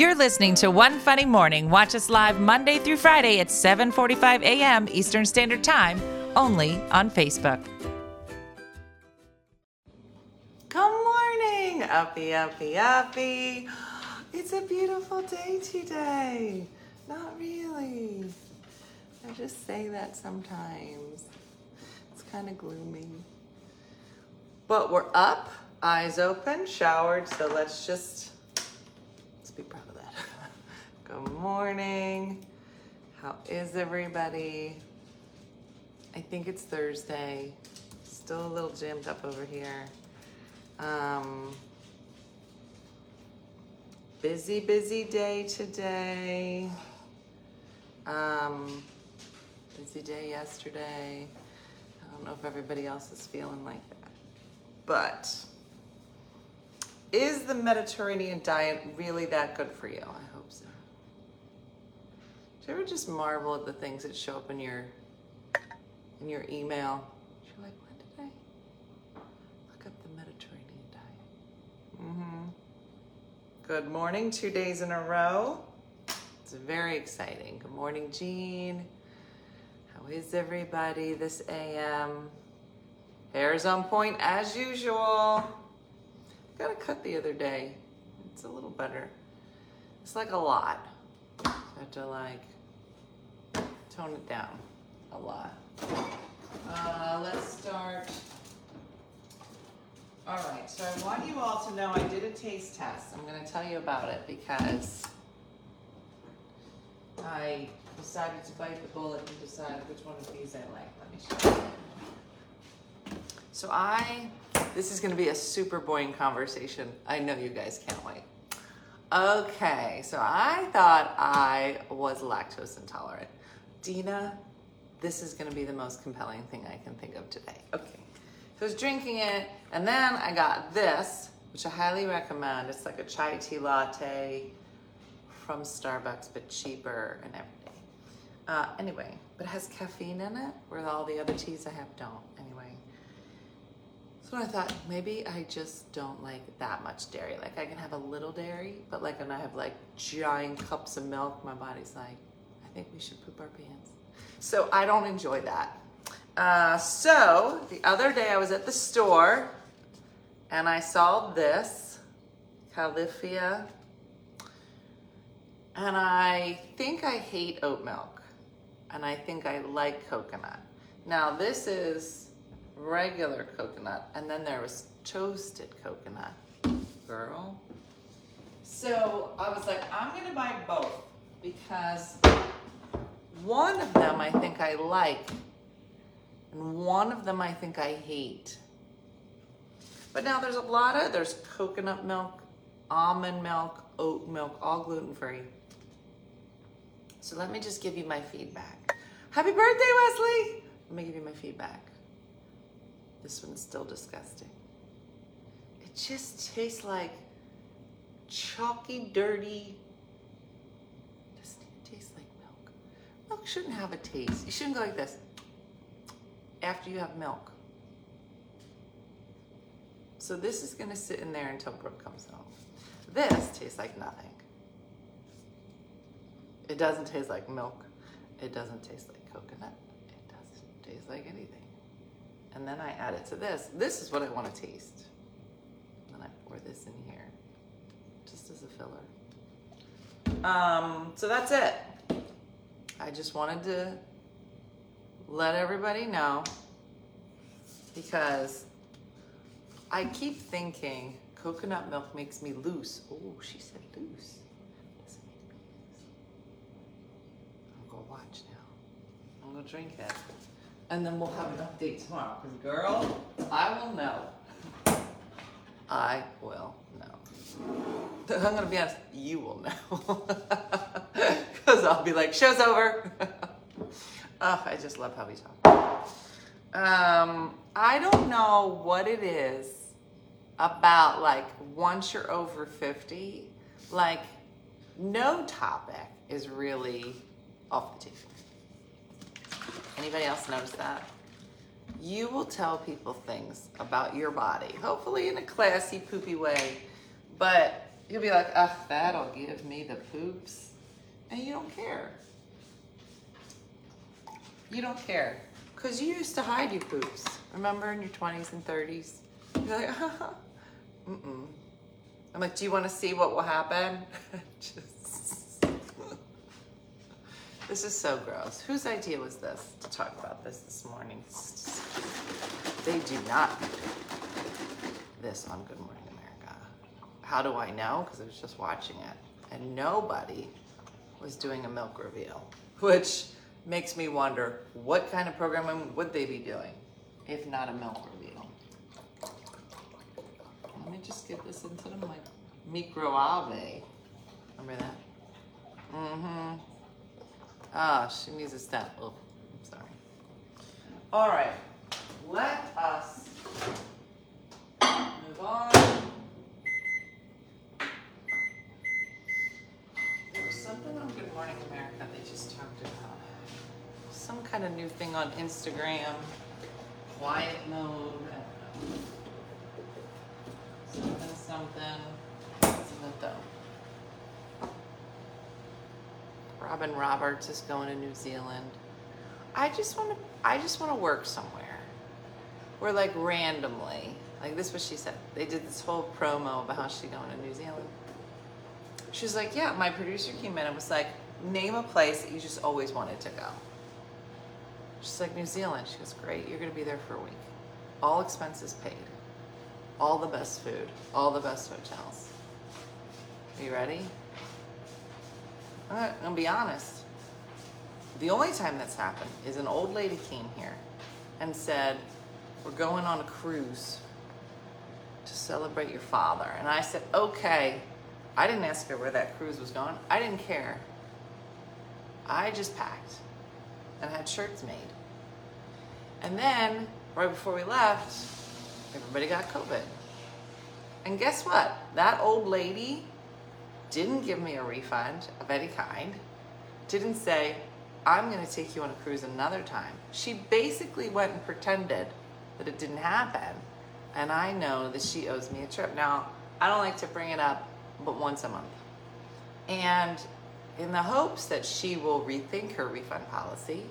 You're listening to One Funny Morning. Watch us live Monday through Friday at 7:45 a.m. Eastern Standard Time, only on Facebook. Good morning, uppy, uppy, uppy. It's a beautiful day today. Not really. I just say that sometimes. It's kind of gloomy. But we're up, eyes open, showered, so let's just let's be proud of that. Good morning. How is everybody? I think it's Thursday. Still a little jammed up over here. Um, busy, busy day today. Um, busy day yesterday. I don't know if everybody else is feeling like that. But is the Mediterranean diet really that good for you? I hope so. Do you ever just marvel at the things that show up in your in your email? You're like, when did I look up the Mediterranean diet? Mm-hmm. Good morning, two days in a row. It's very exciting. Good morning, Jean. How is everybody this AM? Hair's on point as usual. Got a cut the other day. It's a little better. It's like a lot. Have to like tone it down a lot. Uh, let's start. All right, so I want you all to know I did a taste test. I'm going to tell you about it because I decided to bite the bullet and decide which one of these I like. Let me show you. So I, this is going to be a super boring conversation. I know you guys can't wait. Okay, so I thought I was lactose intolerant. Dina, this is going to be the most compelling thing I can think of today. Okay, so I was drinking it, and then I got this, which I highly recommend. It's like a chai tea latte from Starbucks, but cheaper and everyday. Uh, anyway, but it has caffeine in it, where all the other teas I have don't. Anyway, so I thought maybe I just don't like that much dairy. Like I can have a little dairy, but like when I have like giant cups of milk, my body's like, I think we should poop our pants. So I don't enjoy that. Uh, so the other day I was at the store and I saw this Califia, and I think I hate oat milk, and I think I like coconut. Now this is regular coconut, and then there was toasted coconut. Girl. So I was like, I'm gonna buy both because one of them I think I like, and one of them I think I hate. But now there's a lot of there's coconut milk, almond milk, oat milk, all gluten free. So let me just give you my feedback. Happy birthday, Wesley! Let me give you my feedback. This one's still disgusting. It just tastes like chalky, dirty. Doesn't taste like milk. Milk shouldn't have a taste. You shouldn't go like this after you have milk. So this is gonna sit in there until Brooke comes home. This tastes like nothing. It doesn't taste like milk. It doesn't taste like coconut. It doesn't taste like anything. And then I add it to this. This is what I want to taste. And then I pour this in here, just as a filler. Um, so that's it. I just wanted to let everybody know because I keep thinking coconut milk makes me loose. Oh, she said loose. Loose. I'll go watch now. I'm gonna drink it. And then we'll have an update tomorrow. Because girl, I will know. I will know. I'm gonna be honest, you will know. Because I'll be like, show's over. oh, I just love how we talk. Um, I don't know what it is about like once you're over 50, like no topic is really off the table. Anybody else notice that? You will tell people things about your body, hopefully in a classy, poopy way, but You'll be like, ugh, that'll give me the poops. And you don't care. You don't care. Because you used to hide your poops. Remember in your 20s and 30s? You're like, uh-huh, mm-mm. I'm like, do you want to see what will happen? Just... this is so gross. Whose idea was this to talk about this this morning? They do not this on Good Morning America. How do I know? Because I was just watching it. And nobody was doing a milk reveal, which makes me wonder what kind of programming would they be doing if not a milk reveal? Let me just get this into the mic. Microave. Remember that? Mm-hmm. Ah, she needs a step. Oh, I'm sorry. All right. Let us move on. There was something on Good Morning America they just talked about. Some kind of new thing on Instagram. Quiet mode. Something, something. What's it though? Robin Roberts is going to New Zealand. I just want to. I just want to work somewhere. Where like randomly, like this was she said. They did this whole promo about how she's going to New Zealand. She's like, yeah. My producer came in and was like, name a place that you just always wanted to go. She's like, New Zealand. She goes, great. You're gonna be there for a week. All expenses paid. All the best food. All the best hotels. Are you ready? I'm gonna be honest. The only time that's happened is an old lady came here and said, We're going on a cruise to celebrate your father. And I said, Okay. I didn't ask her where that cruise was going. I didn't care. I just packed and had shirts made. And then, right before we left, everybody got COVID. And guess what? That old lady didn't give me a refund of any kind, didn't say, I'm going to take you on a cruise another time. She basically went and pretended that it didn't happen. And I know that she owes me a trip. Now, I don't like to bring it up but once a month. And in the hopes that she will rethink her refund policy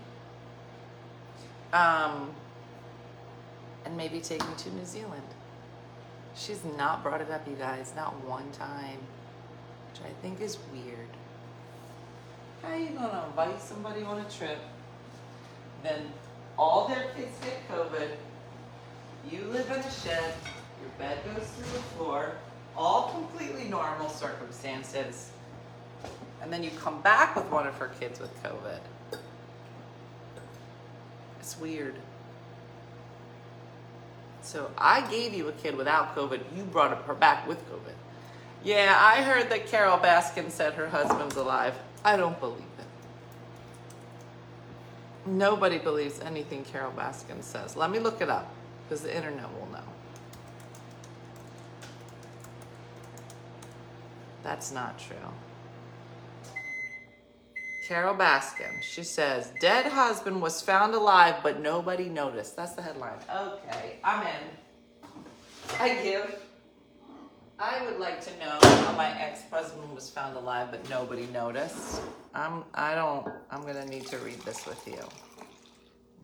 um, and maybe take me to New Zealand. She's not brought it up, you guys, not one time, which I think is weird. How you gonna invite somebody on a trip, then all their kids get COVID, you live in a shed, your bed goes through the floor, all completely normal circumstances, and then you come back with one of her kids with COVID. It's weird. So I gave you a kid without COVID. You brought her back with COVID. Yeah, I heard that Carole Baskin said her husband's alive. I don't believe it. Nobody believes anything Carole Baskin says. Let me look it up because the internet will know. That's not true. Carole Baskin. She says, Dead husband was found alive, but nobody noticed. That's the headline. Okay, I'm in. I give. I would like to know how my ex-husband was found alive, but nobody noticed. I'm, I don't, I'm gonna need to read this with you.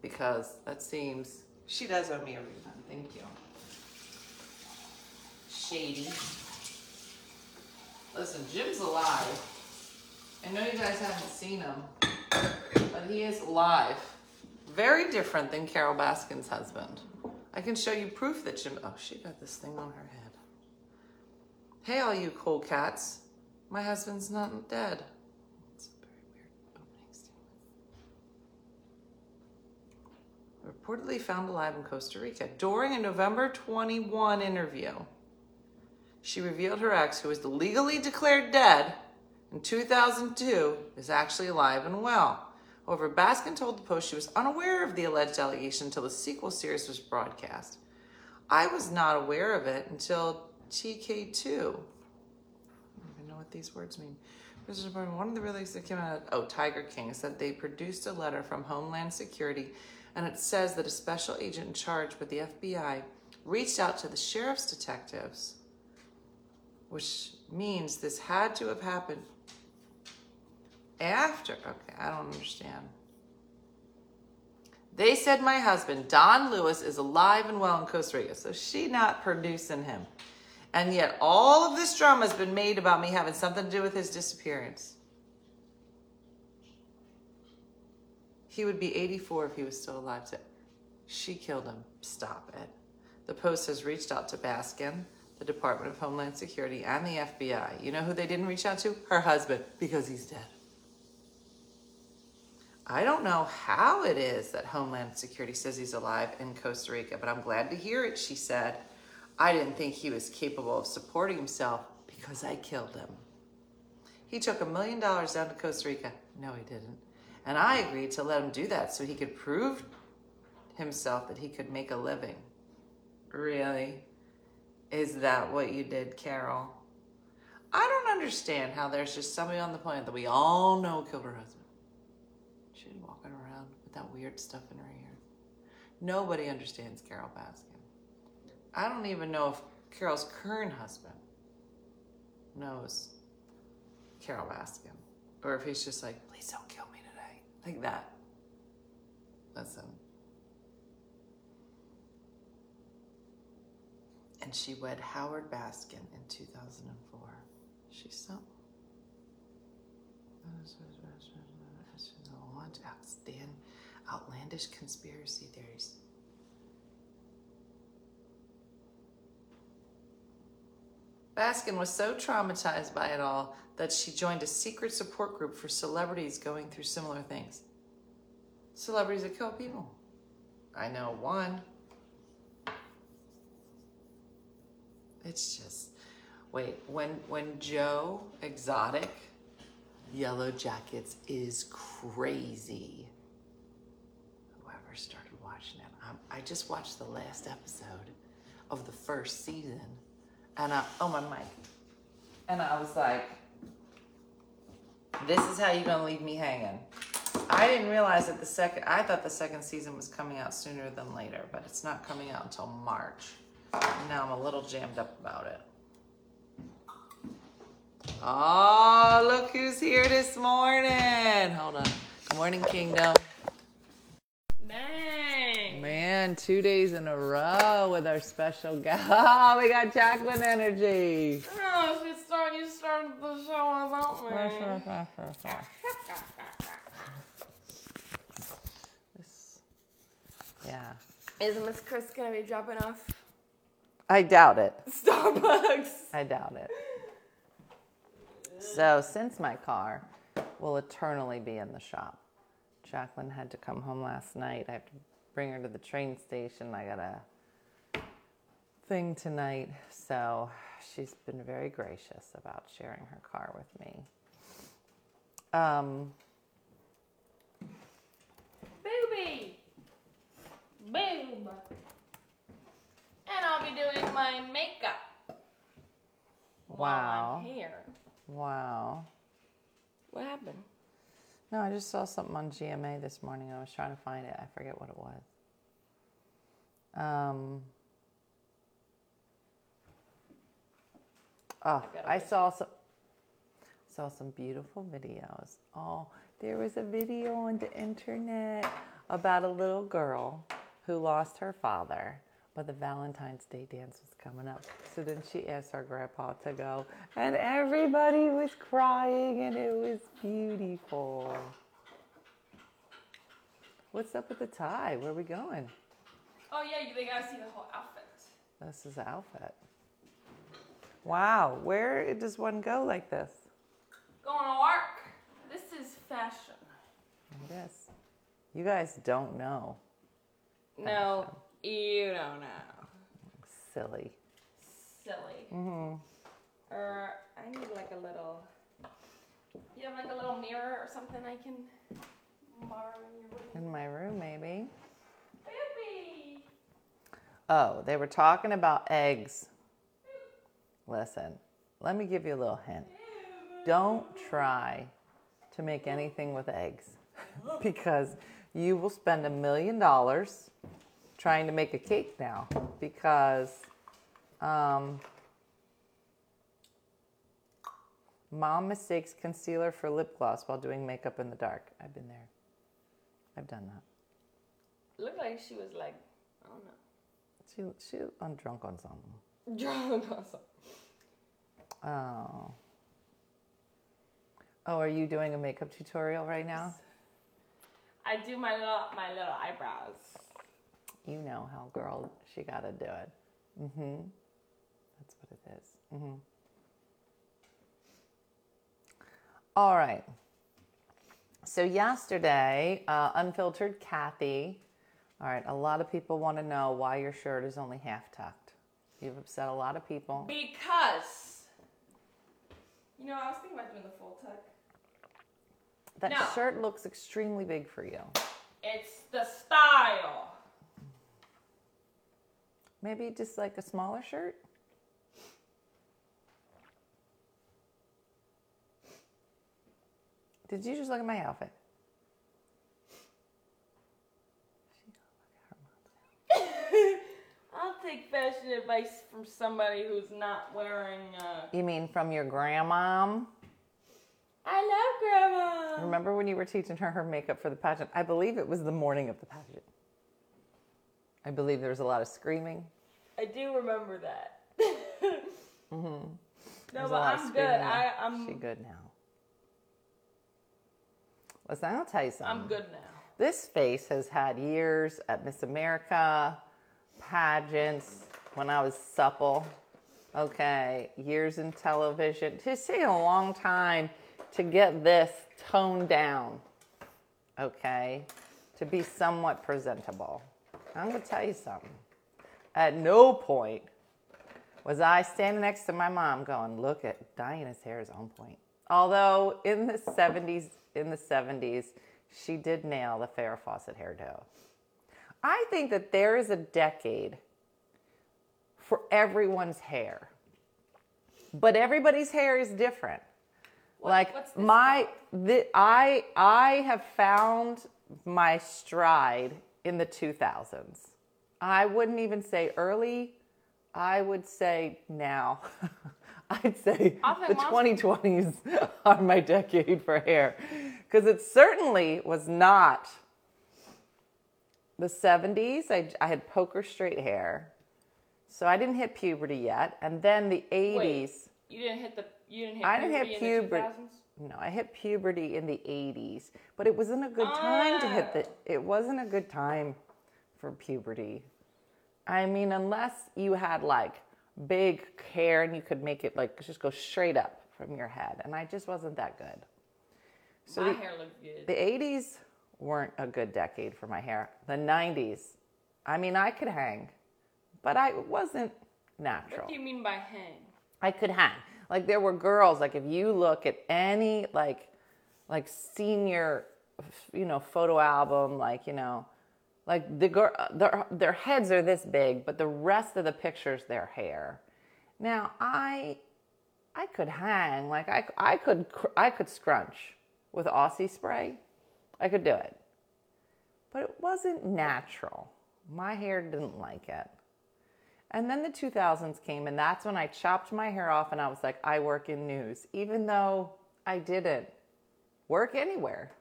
Because that seems, she does owe me a refund, thank you. Shady. Listen, Jim's alive. I know you guys haven't seen him, but he is alive. Very different than Carole Baskin's husband. I can show you proof that Jim. Oh, she got this thing on her head. Hey, all you cold cats. My husband's not dead. It's a very weird opening statement. Reportedly found alive in Costa Rica. During a November 21 interview, she revealed her ex, who was legally declared dead, in 2002 is actually alive and well. However, Baskin told the Post she was unaware of the alleged allegation until the sequel series was broadcast. I was not aware of it until TK2. I don't even know what these words mean. One of the releases that came out, oh, Tiger King, said they produced a letter from Homeland Security, and it says that a special agent in charge with the FBI reached out to the sheriff's detectives which means this had to have happened after. Okay, I don't understand. They said my husband, Don Lewis, is alive and well in Costa Rica. So she not producing him. And yet all of this drama has been made about me having something to do with his disappearance. He would be 84 if he was still alive today. She killed him. Stop it. The Post has reached out to Baskin, the Department of Homeland Security, and the FBI. You know who they didn't reach out to? Her husband, because he's dead. I don't know how it is that Homeland Security says he's alive in Costa Rica, but I'm glad to hear it, she said. I didn't think he was capable of supporting himself because I killed him. He took a million dollars down to Costa Rica. No, he didn't. And I agreed to let him do that so he could prove himself that he could make a living. Really? Is that what you did, Carole? I don't understand how there's just somebody on the planet that we all know killed her husband. She's walking around with that weird stuff in her ear. Nobody understands Carole Baskin. I don't even know if Carole's current husband knows Carole Baskin. Or if he's just like, please don't kill me today. Like that. Listen. And she wed Howard Baskin in 2004. She's something. Outstand, outlandish conspiracy theories. Baskin was so traumatized by it all that she joined a secret support group for celebrities going through similar things. Celebrities that kill people. I know one. It's just wait, when when Joe Exotic Yellow Jackets is crazy. Whoever started watching it, I'm, I just watched the last episode of the first season, and I oh my mic, and I was like, "This is how you're gonna leave me hanging." I didn't realize that the second. I thought the second season was coming out sooner than later, but it's not coming out until March. Now I'm a little jammed up about it. Oh, look who's here this morning. Hold on. Good morning, Kingdom. Man, two days in a row with our special guest. Oh, we got Jacqueline energy. Oh, she start, you started the show without me. This- yeah. Is Miss Chris gonna be dropping off I doubt it. Starbucks? I doubt it. So, since my car will eternally be in the shop, Jacqueline had to come home last night. I have to bring her to the train station. I got a thing tonight. So, she's been very gracious about sharing her car with me. Um, Booby. Boob. And I'll be doing my makeup. while wow. I'm here. Wow. What happened? No, I just saw something on GMA this morning. I was trying to find it. I forget what it was. Um, oh, I saw some saw some beautiful videos. Oh, there was a video on the internet about a little girl who lost her father, but the Valentine's Day dance was coming up. So then she asked our grandpa to go, and everybody was crying, and it was beautiful. What's up with the tie? Where are we going? Oh yeah, they gotta see the whole outfit. This is the outfit. Wow, where does one go like this? Going to work. This is fashion. Yes. You guys don't know. No, you don't know. Silly. Silly. Mm-hmm. Or I need like a little. You have like a little mirror or something I can borrow in your room. In my room, maybe. Baby. Oh, they were talking about eggs. Listen, let me give you a little hint. Don't try to make anything with eggs because you will spend a million dollars trying to make a cake now because um, Mom mistakes concealer for lip gloss while doing makeup in the dark. I've been there. I've done that. Looked like she was like, I don't know, She she I'm drunk on something. drunk or something. Oh. Oh, are you doing a makeup tutorial right now? I do my little my little eyebrows. You know how girl she got to do it. Mhm. That's what it is. Mhm. All right. So yesterday, uh, unfiltered Kathy. All right, a lot of people want to know why your shirt is only half tucked. You've upset a lot of people. Because you know, I was thinking about doing the full tuck. That No. shirt looks extremely big for you. It's the style. Maybe just like a smaller shirt. Did you just look at my outfit? I'll take fashion advice from somebody who's not wearing. Uh... You mean from your grandma? I love grandma. Remember when you were teaching her her makeup for the pageant? I believe it was the morning of the pageant. I believe there was a lot of screaming. I do remember that. Mm-hmm. No, but I'm good. I, I'm She good now. Listen, I'll tell you something. I'm good now. This face has had years at Miss America, pageants, when I was supple. Okay, years in television. It's taken a long time to get this toned down. Okay, to be somewhat presentable. I'm gonna tell you something. At no point was I standing next to my mom going, look at Diana's hair is on point. Although in the 70s, in the 70s, she did nail the Farrah Fawcett hairdo. I think that there is a decade for everyone's hair. But everybody's hair is different. What- like my the, I I have found my stride in the 2000s. I wouldn't even say early. I would say now. I'd say the most- 2020s are my decade for hair because it certainly was not the 70s. I, I had poker straight hair, so I didn't hit puberty yet. And then the 80s. Wait, you didn't hit the. You didn't hit. I didn't hit puberty in the puberty. 2000s? No, I hit puberty in the 80s, but it wasn't a good time to hit the. Ah. It wasn't a good time for puberty. I mean, unless you had like big hair and you could make it like just go straight up from your head, and I just wasn't that good. So My the, hair looked good. the 80s weren't a good decade for my hair. The 90s, I mean, I could hang, but I wasn't natural. what do you mean by hang? I could hang. Like there were girls. Like if you look at any like like senior, you know, photo album, like you know, like the girl, their their heads are this big, but the rest of the pictures, their hair. Now I, I could hang. Like I I could I could scrunch with Aussie spray. I could do it, but it wasn't natural. My hair didn't like it. And then the 2000s came, and that's when I chopped my hair off and I was like, I work in news, even though I didn't work anywhere.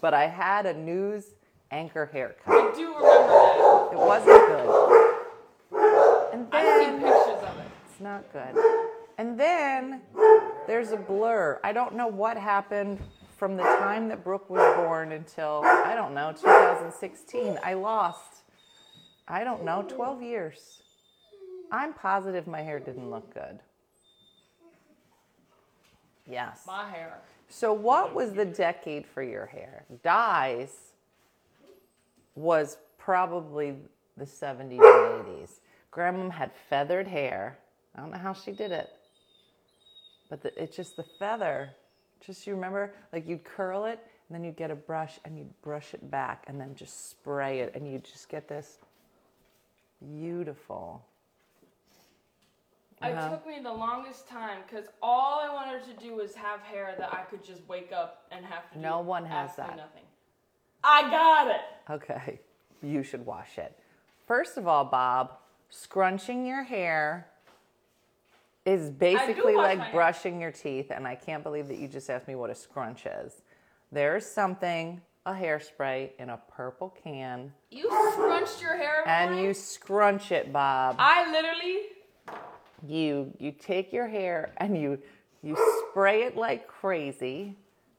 But I had a news anchor haircut. I do remember that. It wasn't good. And then, I've seen pictures of it. it's not good. And then there's a blur. I don't know what happened from the time that Brooke was born until, I don't know, 2016. I lost, I don't know, 12 years. I'm positive my hair didn't look good. Yes. My hair. So, what was the decade for your hair? Dyes was probably the 70s and 80s. Grandma had feathered hair. I don't know how she did it, but the, it's just the feather. Just you remember, like you'd curl it, and then you'd get a brush and you'd brush it back, and then just spray it, and you'd just get this beautiful. It Uh-huh. took me the longest time because all I wanted to do was have hair that I could just wake up and have to do No one has absolutely that. nothing. I got it. Okay, you should wash it. First of all, Bob, scrunching your hair is basically like brushing your teeth, and I can't believe that you just asked me what a scrunch is. There's something, a hairspray in a purple can, You scrunched your hair. and you scrunch it, Bob. I literally. you you take your hair and you you spray it like crazy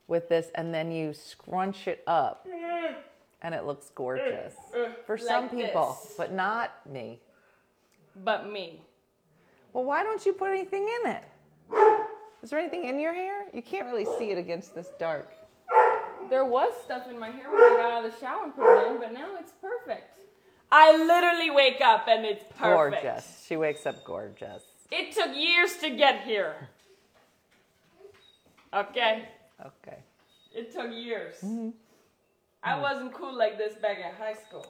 with this and then you scrunch it up and it looks gorgeous for some people this. but not me But me. well why don't you put anything in it is there anything in your hair you can't really see it against this dark There was stuff in my hair when I got out of the shower and put it in, but now it's perfect. I literally wake up and it's perfect. gorgeous she wakes up gorgeous It took years to get here. Okay? okay It took years. Mm-hmm. I hmm. wasn't cool like this back in high school.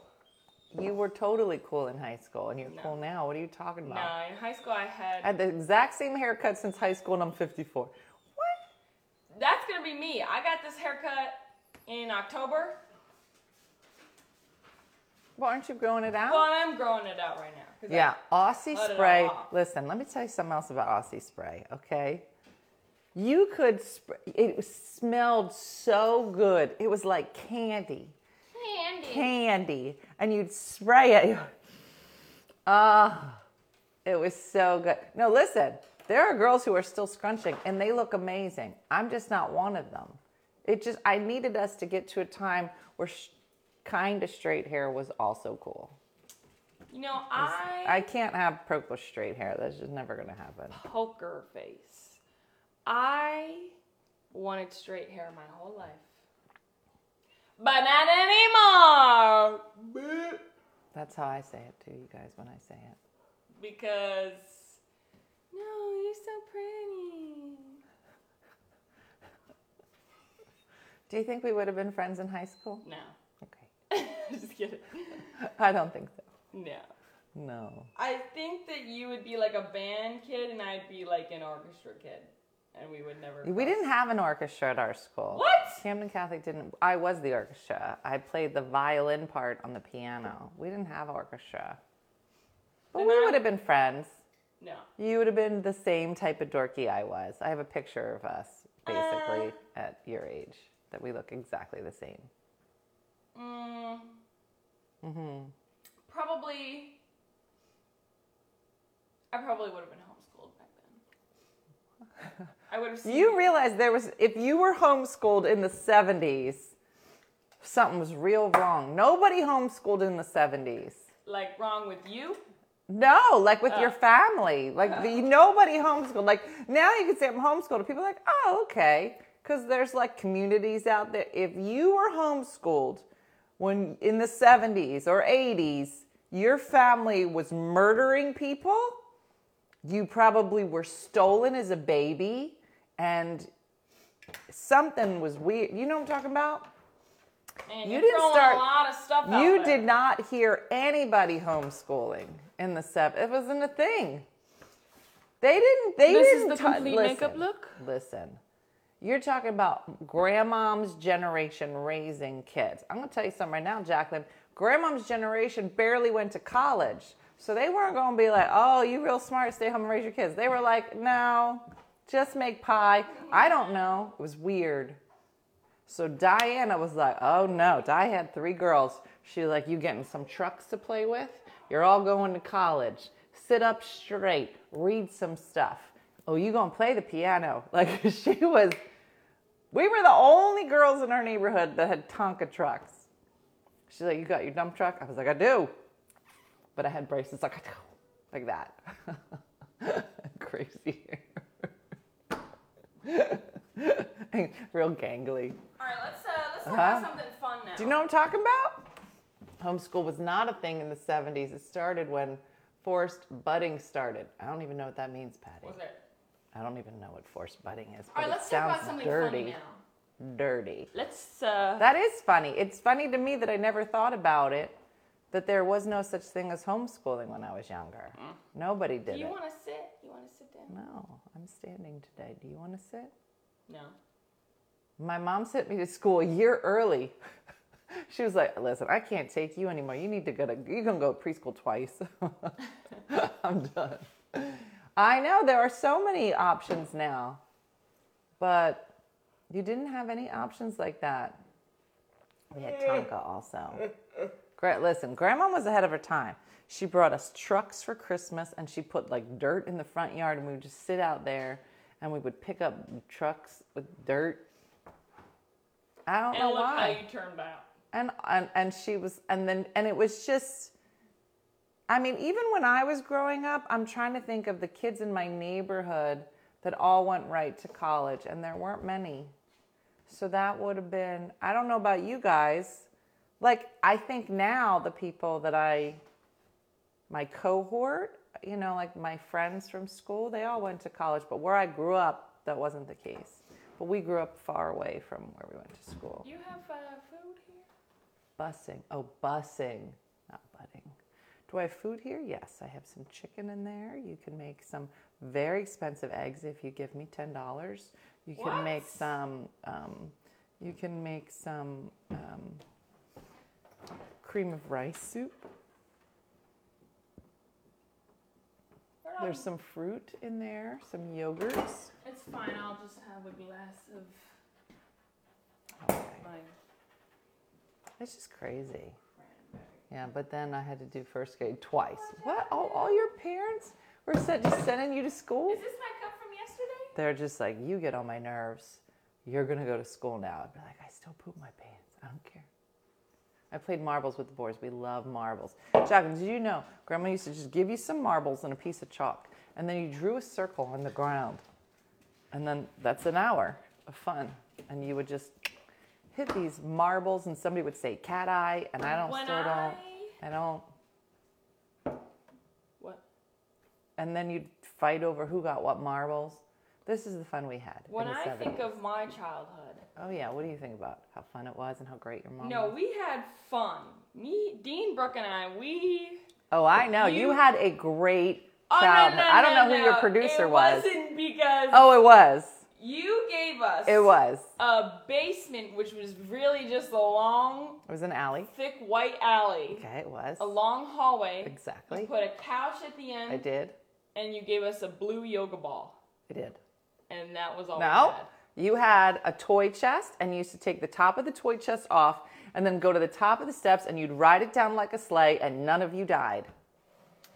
you were totally cool in high school and you're No. cool now what are you talking about No, in high school I had. I had the exact same haircut since high school and i'm 54 what That's gonna be me. I got this haircut in October. well aren't you growing it out Well, I'm growing it out right now. 'cause I- Yeah, Aussie cut it all spray. Listen, let me tell you something else about Aussie spray, okay? You could, sp- it smelled so good. It was like candy, Handy. candy. And you'd spray it. Ah, it was so good. No, listen, there are girls who are still scrunching and they look amazing. I'm just not one of them. It just, I needed us to get to a time where sh- kind of straight hair was also cool. You know, I, I can't have purple straight hair. That's just never gonna happen. poker face. I wanted straight hair my whole life. But not anymore. That's how I say it to you guys when I say it. Because no, you're so pretty. Do you think we would have been friends in high school? No. Okay. Just kidding. I don't think so. No. No. I think that you would be like a band kid and I'd be like an orchestra kid. And we would never We didn't have an orchestra at our school. What? Camden Catholic didn't. I was the orchestra. I played the violin part on the piano. We didn't have orchestra. But Then we I- would have been friends. No. You would have been the same type of dorky I was. I have a picture of us, basically, Uh. at your age, that we look exactly the same. Mm, hmm probably I probably would have been homeschooled back then. I would have seen You realize there was, if you were homeschooled in the 70s, something was real wrong. Nobody homeschooled in the 70s. like wrong with you. No, like with your Oh. family. Like the, nobody homeschooled. Like now you can say I'm homeschooled. and People are like, oh, okay. Because there's like communities out there. If you were homeschooled when in the 70s or 80s, your family was murdering people, you probably were stolen as a baby and something was weird. You know what I'm talking about? And You didn't start- a lot of stuff out You there. did not hear anybody homeschooling in the seven. It wasn't a thing. They didn't. They This is didn't the ta- complete listen, makeup look? Listen, you're talking about grandmom's generation raising kids. I'm gonna tell you something right now, Jacqueline. Grandmom's generation barely went to college, so they weren't gonna be like, "Oh, you real smart. Stay home and raise your kids." They were like, "No, just make pie." I don't know. It was weird. So Diana was like, oh no, Di had three girls. She was like, you getting some trucks to play with? You're all going to college. Sit up straight, read some stuff. Oh, you gonna play the piano? Like she was, we were the only girls in our neighborhood that had Tonka trucks. She's like, you got your dump truck? I was like, I do. But I had braces like. Like that. Crazy. Real gangly. All right, let's uh, let's talk Uh-huh. about something fun now. Do you know what I'm talking about? Homeschool was not a thing in the 70s. It started when forced budding started. I don't even know what that means, Patty. What's it? I don't even know what forced budding is, All but right, it let's talk sounds about something dirty. funny now. Dirty. Let's uh, That is funny. It's funny to me that I never thought about it, that there was no such thing as homeschooling when I was younger. Mm. Nobody did. do you want to sit? You want to sit down? No, I'm standing today. Do you want to sit? No. My mom sent me to school a year early. she was like, "Listen, I can't take you anymore. You need to go to. You're gonna go to preschool twice. I'm done." I know there are so many options now, but you didn't have any options like that. We had Tonka also. Listen, Grandma was ahead of her time. She brought us trucks for Christmas, and she put like dirt in the front yard, and we would just sit out there, and we would pick up trucks with dirt. I don't And know look why how you turned out. and and and she was and then and it was just i mean even when i was growing up i'm trying to think of the kids in my neighborhood that all went right to college and there weren't many so that would have been i don't know about you guys like i think now the people that i my cohort you know like my friends from school they all went to college but where i grew up that wasn't the case but we grew up far away from where we went to school You have uh, food here? Busing. Oh, busing, not budding. Do I have food here? Yes, I have some chicken in there. You can make some very expensive eggs if you give me ten dollars. You can What? make some. Um, you can make some um, cream of rice soup. There's um, some fruit in there, some yogurts. It's fine. I'll just have a glass of Okay. my It's just crazy. Yeah, but then I had to do first grade twice. What? All, all your parents were sent, just sending you to school? Is this my cup from yesterday? they're just like, you get on my nerves. You're gonna go to school now. I'd be like, I still poop my pants. I don't care. I played marbles with the boys. We love marbles. Jacqueline, did you know Grandma used to just give you some marbles and a piece of chalk, and then you drew a circle on the ground, and then that's an hour of fun, and you would just hit these marbles, and somebody would say cat eye, and I don't When still I don't, I don't, what? and then you'd fight over who got what marbles. This is the fun we had. When I 70s. think of my childhood, Oh yeah, what do you think about how fun it was and how great your mom no, was? we had fun. Me, Dean, Brooke, and I, we. Oh, I know. You, You- had a great Oh, no, childhood. no, I don't no, know who your producer it was. wasn't because Oh, it was. you gave us It was. a basement, which was really just a long, It was an alley. thick white alley, Okay, it was. a long hallway. Exactly. You put a couch at the end, I did. and you gave us a blue yoga ball, I did. And that was all No, you had a toy chest, and you used to take the top of the toy chest off, and then go to the top of the steps, and you'd ride it down like a sleigh, and none of you died.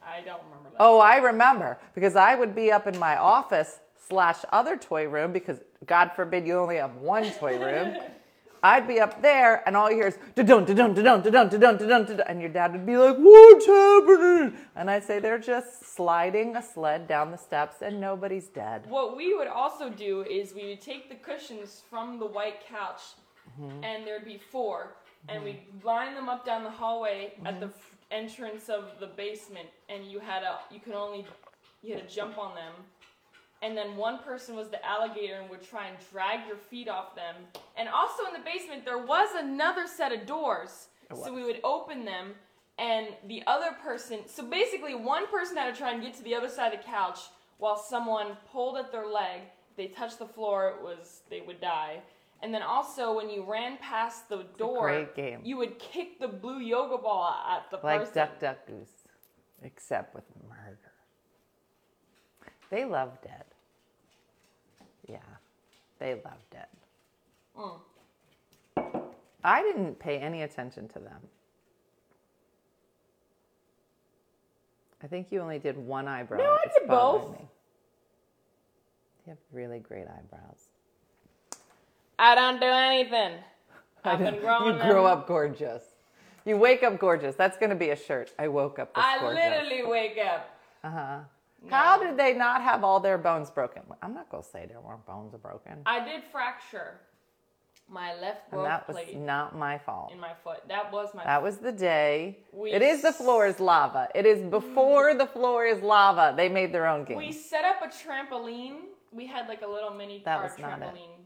I don't remember that. Oh, I remember because I would be up in my office slash other toy room because God forbid you only have one toy room. I'd be up there and all you hear is da-dun, da-dun, da-dun, da-dun, da-dun, da-dun, da-dun, and your dad would be like, what's happening? And I'd say they're just sliding a sled down the steps and nobody's dead. What we would also do is we would take the cushions from the white couch, Mm-hmm. and there'd be four, and we'd line them up down the hallway at the Mm-hmm. entrance of the basement, and you had a you could only you had to jump on them, and then one person was the alligator and would try and drag your feet off them. And also in the basement there was another set of doors, oh, so we would open them. And the other person, so basically, one person had to try and get to the other side of the couch while someone pulled at their leg. If they touched the floor, it was they would die. And then also, when you ran past the door, great game. you would kick the blue yoga ball at the Like person. Duck Duck Goose, except with murder. They loved it. Yeah, they loved it. Mm. I didn't pay any attention to them. I think you only did one eyebrow. No, I did both. me. You have really great eyebrows. I don't do anything. I've been growing you grow them. up gorgeous. You wake up gorgeous. That's going to be a shirt. I woke up this I gorgeous. literally wake up. Uh huh. How did they not have all their bones broken? I'm not going to say there weren't bones broken. I did fracture my left And growth that was plate not my fault. in my foot. That was my. That was the day. We it is the floor is lava. It is before the floor is lava. They made their own game. we set up a trampoline. We had like a little mini That car was not it. trampoline.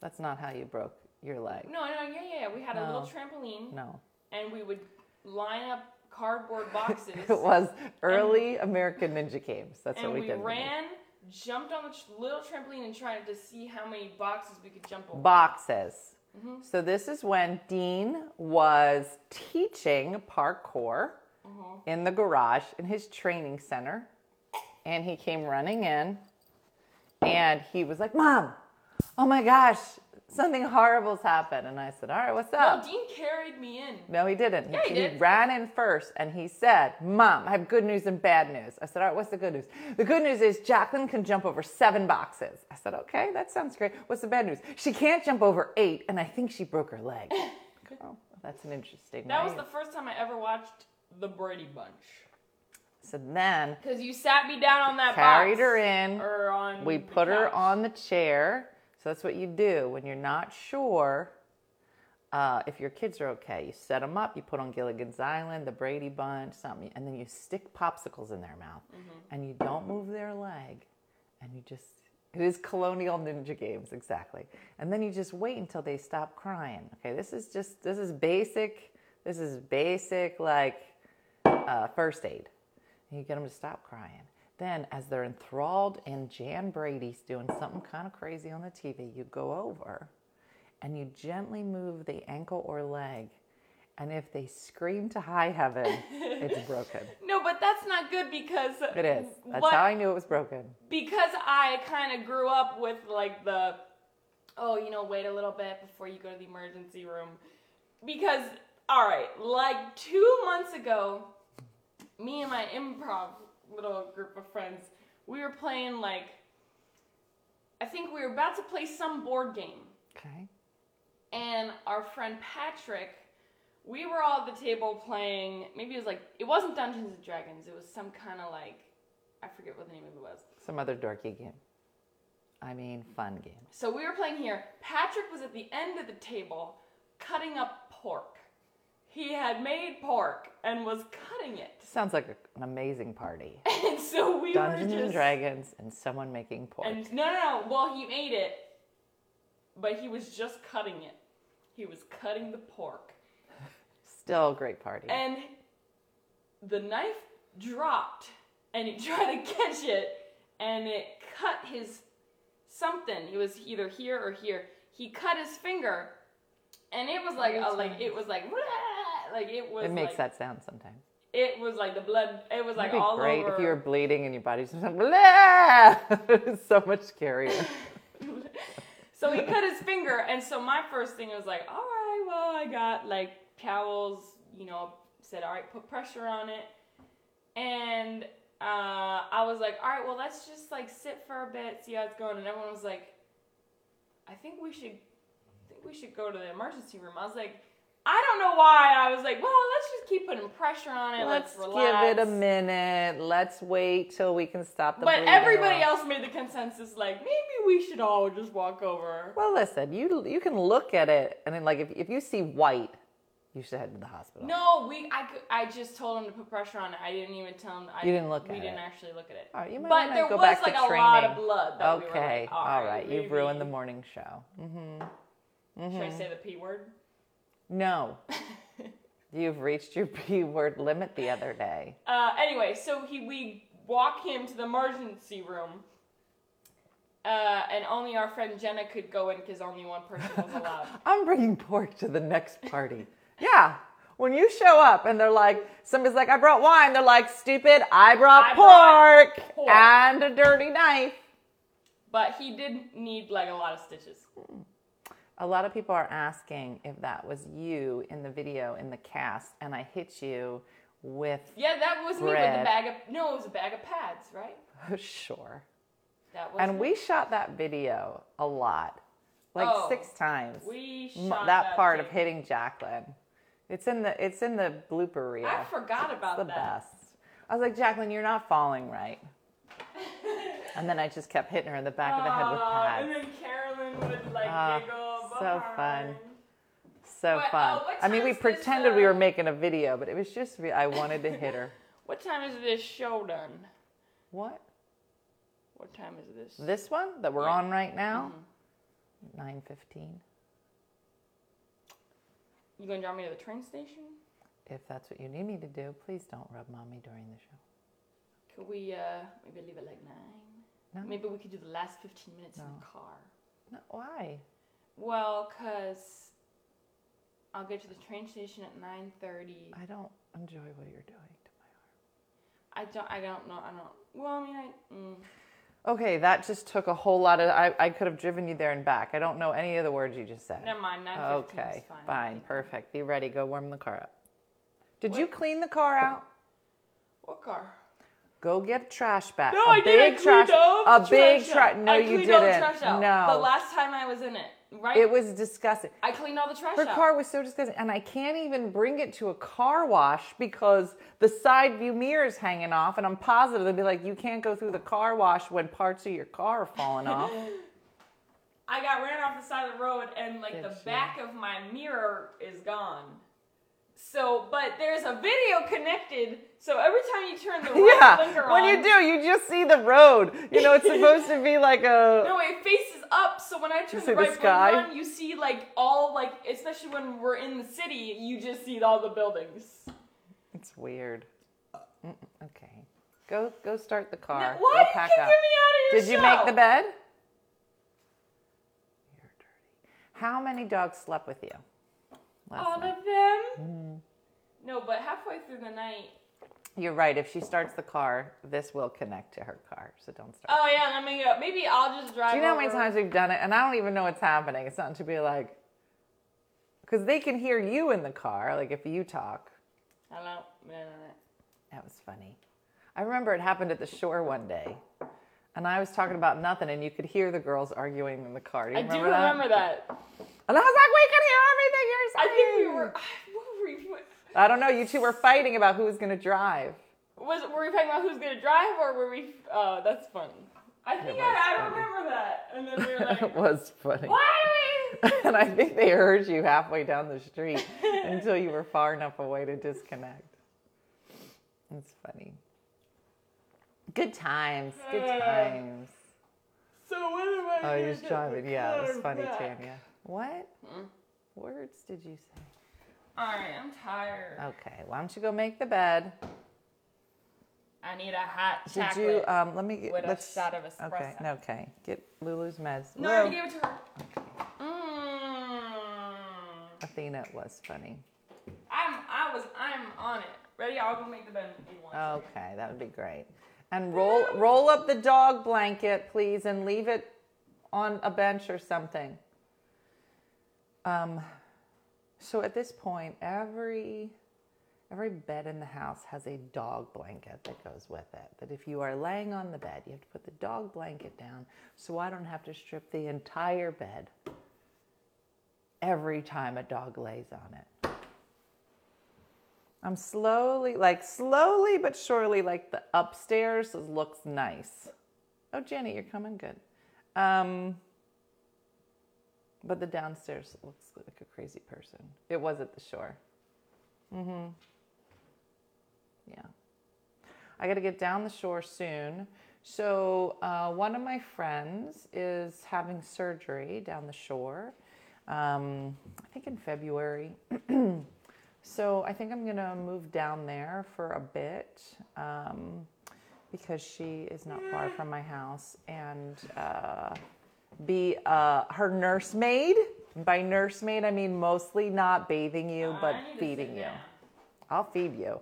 That's not how you broke your leg. No, no, yeah, yeah. yeah. We had a little No. trampoline, No. and we would line up cardboard boxes. It was early American Ninja Games. That's what we, we did. ran, jumped on the little trampoline, and tried to see how many boxes we could jump over. Boxes. Mm-hmm. So this is when Dean was teaching parkour Mm-hmm. in the garage in his training center. and he came running in and he was like, Mom, oh my gosh, something horrible's happened. And I said, All right, what's up? No. Dean carried me in. No, he didn't. Yeah, he did. ran in first and he said, Mom, I have good news and bad news. I said, All right, what's the good news? The good news is Jacqueline can jump over seven boxes. I said, Okay, that sounds great. What's the bad news? She can't jump over eight, and I think she broke her leg. oh, that's an interesting That was the first time I ever watched The Brady Bunch. So then Because you sat me down on that carried box. her in. Or on We put her couch. on the chair. So that's what you do when you're not sure uh, if your kids are okay. You set them up, you put on Gilligan's Island, the Brady Bunch, something, and then you stick popsicles in their mouth. And you don't move their leg. And you just, it is colonial ninja games, exactly. And then you just wait until they stop crying. Okay, this is just, this is basic, this is basic, like, uh, first aid. And you get them to stop crying. Then, as they're enthralled and Jan Brady's doing something kind of crazy on the TV, you go over and you gently move the ankle or leg. And if they scream to high heaven, it's broken. No, but that's not good because It is. That's what, how I knew it was broken. because I kind of grew up with like the oh, you know, wait a little bit before you go to the emergency room. Because all right, like 2 months ago, me and my improv little group of friends, we were playing like I think we were about to play some board game. Okay. and our friend Patrick, we were all at the table playing. Maybe it was like it wasn't Dungeons and Dragons. It was some kind of like I forget what the name of it was. Some other dorky game. I mean, fun game. So we were playing here. Patrick was at the end of the table cutting up pork. He had made pork and was cutting it. Sounds like a- an amazing party. And so we Dungeons were and Dragons and someone making pork. and no, no, no. Well, he ate it, but he was just cutting it. He was cutting the pork. Still a great party. and the knife dropped and he tried to catch it and it cut his something it was either here or here he cut his finger and it was like oh, a, like it was like Like it was it makes like, that sound sometimes. it was like the blood it was like It'd be all great over if you were bleeding and your body's just like, blah! it's so much scarier. so he cut his finger and so my first thing was like all right well i got like towels you know said all right put pressure on it and uh, i was like all right well let's just like sit for a bit see how it's going and everyone was like i think we should I think we should go to the emergency room i was like i don't know why i was like well let's just keep putting pressure on it let's, Let's give it a minute. Let's wait till we can stop the but everybody off. else made the consensus like maybe we should all just walk over Well, listen, you you can look at it and then like if, if you see white, you should head to the hospital. No, we. I, I just told him to put pressure on it. I didn't even tell him. I, You didn't look at it. We at didn't it. actually look at it. All right, you might but there go was back to like a lot of blood. That okay, We were like, all right. You've ruined the morning show. Mm-hmm. Should I say the p word? No, you've reached your P word limit the other day. Uh, anyway, so he we walk him to the emergency room. Uh, and only our friend Jenna could go in because only one person was allowed. I'm bringing pork to the next party. Yeah. When you show up and they're like, somebody's like, I brought wine. They're like, stupid, I brought I brought pork, pork. and a dirty knife. but he did need like a lot of stitches. A lot of people are asking if that was you in the video in the cast, and I hit you with, Yeah, that was me with Bread. the bag of. No, it was a bag of pads, right? sure. That was. And me. we shot that video a lot, like Oh, six times. We shot that, that part of hitting Jacqueline. It's in the it's in the blooper reel. I forgot about the that. best. I was like, Jacqueline, you're not falling right. and then I just kept hitting her in the back of the head with pads. And then Carolyn would like Ah, giggle. So fun. So What- fun. oh, I mean, we pretended we were uh, making a video, but it was just re- I wanted to hit her. What time is this show done? What? What time is this? This one that we're Yeah. on right now? Mhm. Nine fifteen. You gonna drive me to the train station? If that's what you need me to do, please don't rub mommy during the show. Could we uh maybe leave at like nine? No. Maybe we could do the last fifteen minutes in the car. No, why? Well, cause I'll get to the train station at nine thirty. I don't enjoy what you're doing to my arm. I don't. I don't know. I don't. Well, I mean, I. Mm. Okay, that just took a whole lot of. I, I could have driven you there and back. I don't know any of the words you just said. Never mind. Nine Okay, fine, perfect. Be ready. Go warm the car up. Did you clean the car out? What car? Go get trash bag. No, a I big didn't. trash. a the big trash trash. No, I you cleaned all the didn't. trash out. No, The last time I was in it, right? it was disgusting. I cleaned all the trash Her out. car was so disgusting, and I can't even bring it to a car wash because the side view mirror is hanging off, and I'm positive they'll be like, "You can't go through the car wash when parts of your car are falling off." I got ran off the side of the road, and like Did the you? back of my mirror is gone. So, but there's a video connected. So every time you turn the right yeah, blinker when you do, you just see the road. You know, it's supposed to be like a. No, it faces up. So when I turn see the right sky? on, you see like all like, especially when we're in the city, you just see all the buildings. It's weird. Mm, Okay, go go start the car. Why are you kicking me out of your Did you make the bed? You're dirty. How many dogs slept with you? All night? of them? Mm-hmm. No, but halfway through the night. You're right. If she starts the car, this will connect to her car. So don't start. Oh yeah, let me go. Maybe I'll just drive. Do you know how many over. times we've done it? And I don't even know what's happening. It's not to be like, because they can hear you in the car, like if you talk. Hello. That was funny. I remember it happened at the shore one day. And I was talking about nothing, and you could hear the girls arguing in the car. Do you I remember do that? remember that. And I was like, we can hear everything you're I saying. think we were. What were we? what- I don't know. You two were fighting about who was going to drive. Was were we talking about who's gonna drive, or were we? Oh, that's funny. I think I, I remember that. And then we were like, it was funny. "Why are we?" and I think they heard you halfway down the street until you were far enough away to disconnect. It's funny. Good times. Good Uh, times. So when am I? Oh, was driving. Yeah, it was funny, back? Tanya. What Hmm? words did you say? All right, I'm tired. Okay, why don't you go make the bed? I need a hot Did chocolate you? Um, let me get. with a let's, shot of espresso. Okay, no, okay. Get Lulu's meds. No, I already gave it to her. Mm. Athena it was funny. I'm. I was. I'm on it. Ready? I'll go make the bed. in one second. Okay, that would be great. And roll roll up the dog blanket, please, and leave it on a bench or something. Um, so at this point, every every bed in the house has a dog blanket that goes with it. That if you are laying on the bed, you have to put the dog blanket down, so I don't have to strip the entire bed every time a dog lays on it. I'm slowly, like slowly but surely, like the upstairs looks nice. Oh, Jenny, you're coming good. Um, but the downstairs looks like a crazy person. It was at the shore. Mm-hmm. Yeah. I got to get down the shore soon. So uh, one of my friends is having surgery down the shore. Um, I think in February. So I think I'm gonna move down there for a bit um, because she is not far from my house and uh, be uh, her nursemaid. By nursemaid, I mean mostly not bathing you, I but feeding you. down. I'll feed you,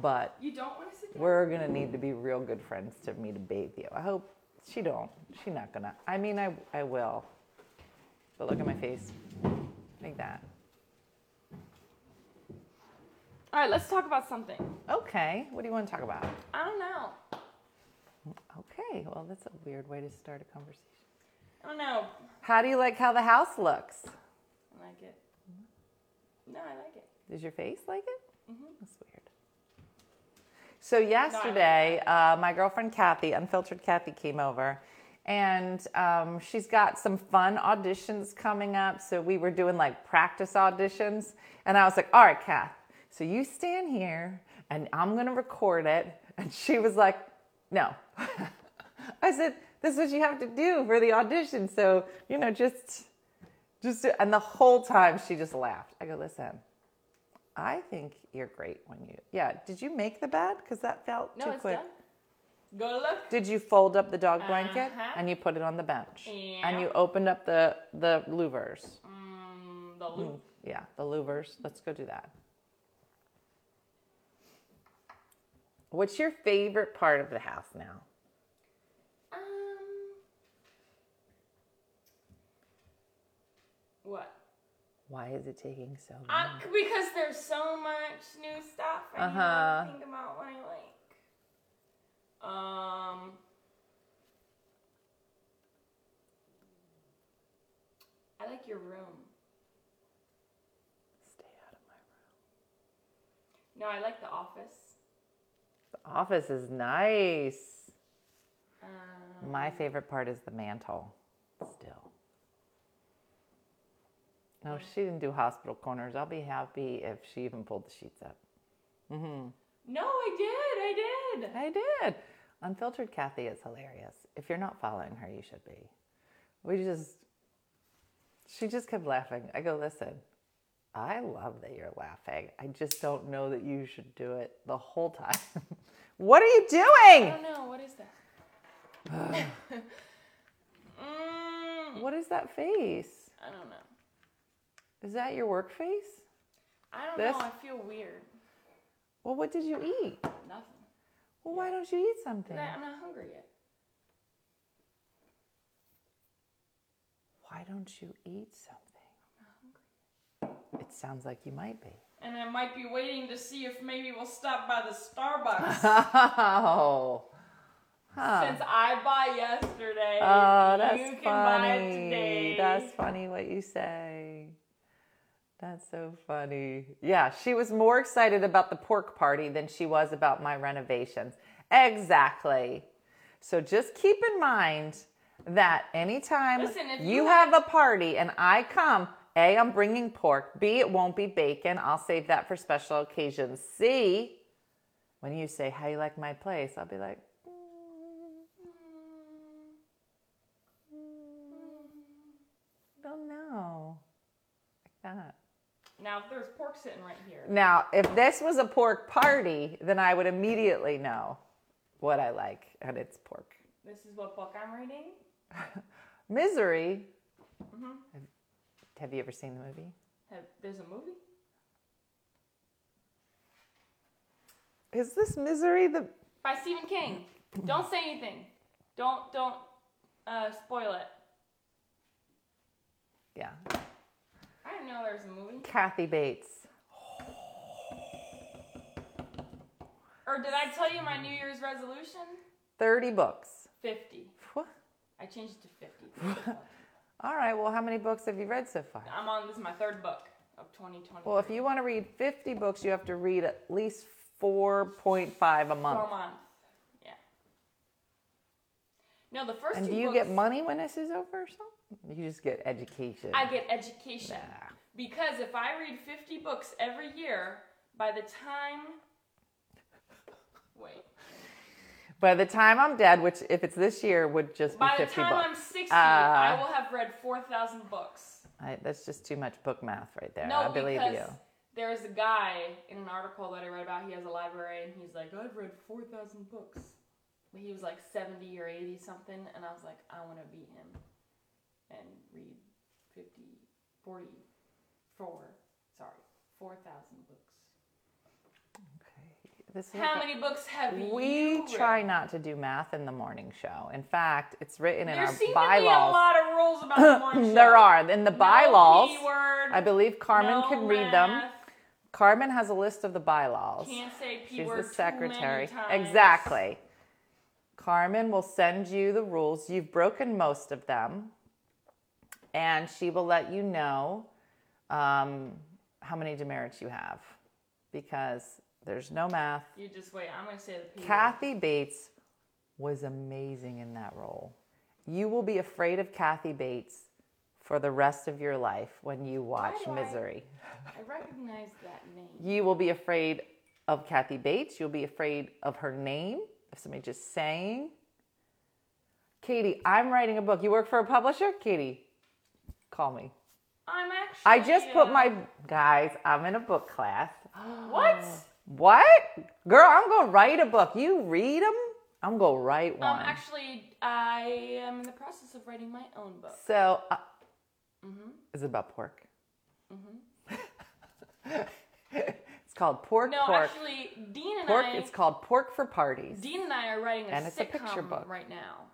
but You don't want to sit down? we're gonna need to be real good friends to me to bathe you. I hope she don't. She not gonna. I mean, I I will. But look at my face, like that. All right, let's talk about something. Okay, what do you want to talk about? I don't know. Okay, well, that's a weird way to start a conversation. I don't know. How do you like how the house looks? I like it. No, I like it. Does your face like it? Mm-hmm. That's weird. So yesterday, uh, my girlfriend Kathy, Unfiltered Kathy, came over, and um, she's got some fun auditions coming up. So we were doing like practice auditions, and I was like, "All right, Kath, so you stand here, and I'm gonna record it." And she was like, "No." I said, "This is what you have to do for the audition. So you know, just." Just and the whole time she just laughed. I go, listen, I think you're great when you. Yeah, did you make the bed? Because that felt No, too it's quick. done. Go look. Did you fold up the dog blanket Uh-huh. and you put it on the bench? Yeah. And you opened up the the louvers. Mm, the loop. Yeah, the louvers. Let's go do that. What's your favorite part of the house now? Um. What? Why is it taking so long? Uh, because there's so much new stuff. I Uh-huh. to think about what I like. Um. I like your room. Stay out of my room. No, I like the office. The office is nice. Um, My favorite part is the mantle. Still. No, she didn't do hospital corners. I'll be happy if she even pulled the sheets up. Mm-hmm. No, I did. I did. I did. Unfiltered Kathy is hilarious. If you're not following her, you should be. We just, she just kept laughing. I go, listen, I love that you're laughing. I just don't know that you should do it the whole time. what are you doing? I don't know. What is that? mm, What is that face? I don't know. Is that your work face? I don't This? know. I feel weird. Well, what did you eat? Nothing. Well, why don't you eat something? I- I'm not hungry yet. Why don't you eat something? I'm not hungry. It sounds like you might be. And I might be waiting to see if maybe we'll stop by the Starbucks. Oh. Huh. Since I bought yesterday, Oh, that's you can buy it funny. today. That's funny what you say. That's so funny. Yeah, she was more excited about the pork party than she was about my renovations. Exactly. So just keep in mind that anytime Listen, you you have a party and I come, A, I'm bringing pork. B, it won't be bacon. I'll save that for special occasions. C, when you say, How you like my place? I'll be like, don't know. Like that. Now, if there's pork sitting right here, Now, if this was a pork party, then I would immediately know what I like, and it's pork. this is what book I'm reading. Misery. Mm-hmm. Have, have you ever seen the movie? Have, there's a movie. Is this Misery the? by Stephen King. Don't say anything. Don't don't uh, spoil it. Yeah, didn't know there was a movie. Kathy Bates. Or did I tell you my New Year's resolution? Thirty books. Fifty. Phew. I changed it to fifty. All right. Well, how many books have you read so far? I'm on. This is my third book of 2020. Well, if you want to read fifty books, you have to read at least four point five a month. four months. Yeah. No, the first And do you books, get money when this is over or something? You just get education. I get education Nah. because if I read 50 books every year, by the time wait, By the time I'm dead, which if it's this year would just be by the time bucks. I'm 60, Uh, I will have read 4,000 books. I, that's just too much book math right there. No, I believe because you. there's a guy in an article that I read about. He has a library, and he's like, I've read four thousand books. But he was like seventy or eighty something, and I was like, I want to beat him and read 50, 44, sorry, four thousand books. Okay. This is How like a- many books have we you read? We try not to do math in the morning show. In fact, it's written in There our seem to be a bylaws. lot of rules about the morning show. there are in the No bylaws. P-word, I believe Carmen no can read them. math, Carmen has a list of the bylaws. Can't say P She's word the secretary. Too many times. Exactly. Carmen will send you the rules. You've broken most of them. And she will let you know um, how many demerits you have because there's no math. You just wait. I'm gonna say the P. Kathy Bates was amazing in that role. You will be afraid of Kathy Bates for the rest of your life when you watch do I- Misery. I recognize that name. You will be afraid of Kathy Bates. You'll be afraid of her name, of somebody just saying. Katie, I'm writing a book. You work for a publisher? Katie, call me. I'm actually. I just put uh, my, guys, I'm in a book class. What? What? Girl, I'm going to write a book. You read them? I'm going to write one. Um, actually, I am in the process of writing my own book. so, uh, Mm-hmm. is it about pork? Mm-hmm. it's called Pork No, Pork. actually, Dean and pork. I. It's called Pork for Parties. Dean and I are writing a And it's a picture book. right now.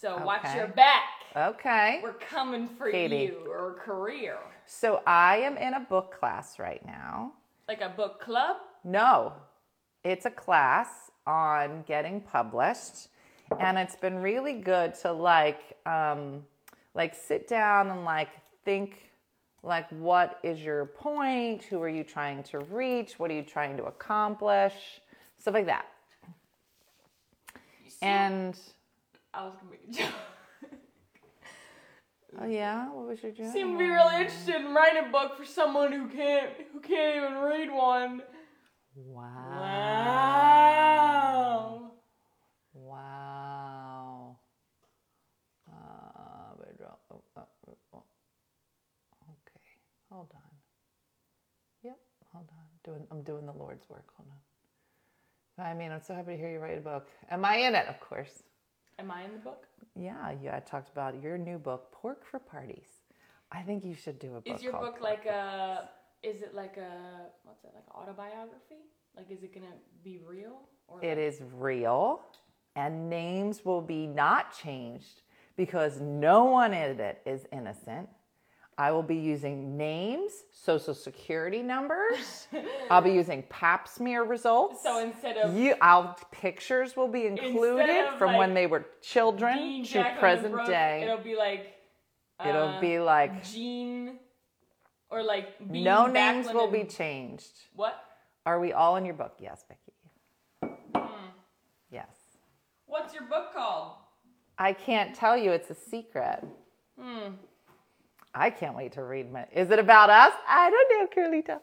So watch your back. Okay. We're coming for Katie. you or career. So I am in a book class right now. Like a book club. No, it's a class on getting published, and it's been really good to like, um, like sit down and like think, like, what is your point? Who are you trying to reach? What are you trying to accomplish? Stuff like that. And I was gonna make a joke. oh yeah, what was your joke? Seem to be really interested in writing a book for someone who can't who can't even read one. Wow. Wow. Wow. Uh, oh, uh, oh. okay, hold on. Yep, hold on. Doing, I'm doing the Lord's work. Hold on. I mean, I'm so happy to hear you write a book. Am I in it? Of course. Am I in the book? Yeah, you I talked about your new book, Pork for Parties. I think you should do a book. Is your book Pork like a? Is it like a? What's it like? Autobiography? Like, is it gonna be real? Or It is real, and names will be not changed because no one in it is innocent. I will be using names, social security numbers. I'll be using pap smear results. So instead of you, I'll pictures will be included from when they were children to present Brooke, day. it'll be like. It'll uh, be like Jean, or like Bean no names will be changed. What? Are we all in your book? Yes, Vicky. Hmm. Yes. What's your book called? I can't tell you. It's a secret. Hmm. I can't wait to read my. Is it about us? I don't know, Carlita.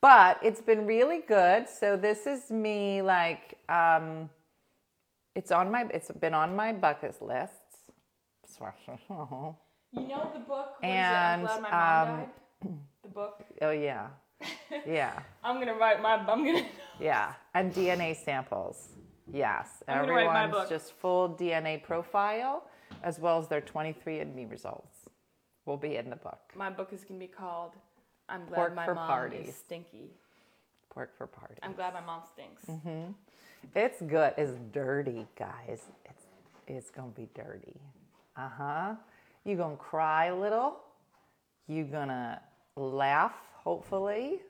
But it's been really good. So this is me like um it's on my it's been on my bucket lists. oh You know the book. Is And, it? I'm glad my mom um, died. The book. Oh yeah. Yeah. I'm gonna write my. I'm gonna. Yeah. And DNA samples. Yes. I'm gonna write my Everyone's book. just full DNA profile as well as their 23andMe results will be in the book. My book is gonna be called. I'm glad Pork my for mom parties. is stinky. Pork for party. I'm glad my mom stinks. Mm-hmm. It's good. It's dirty, guys. It's it's gonna be dirty. Uh huh. You're gonna cry a little. You're gonna laugh. Hopefully,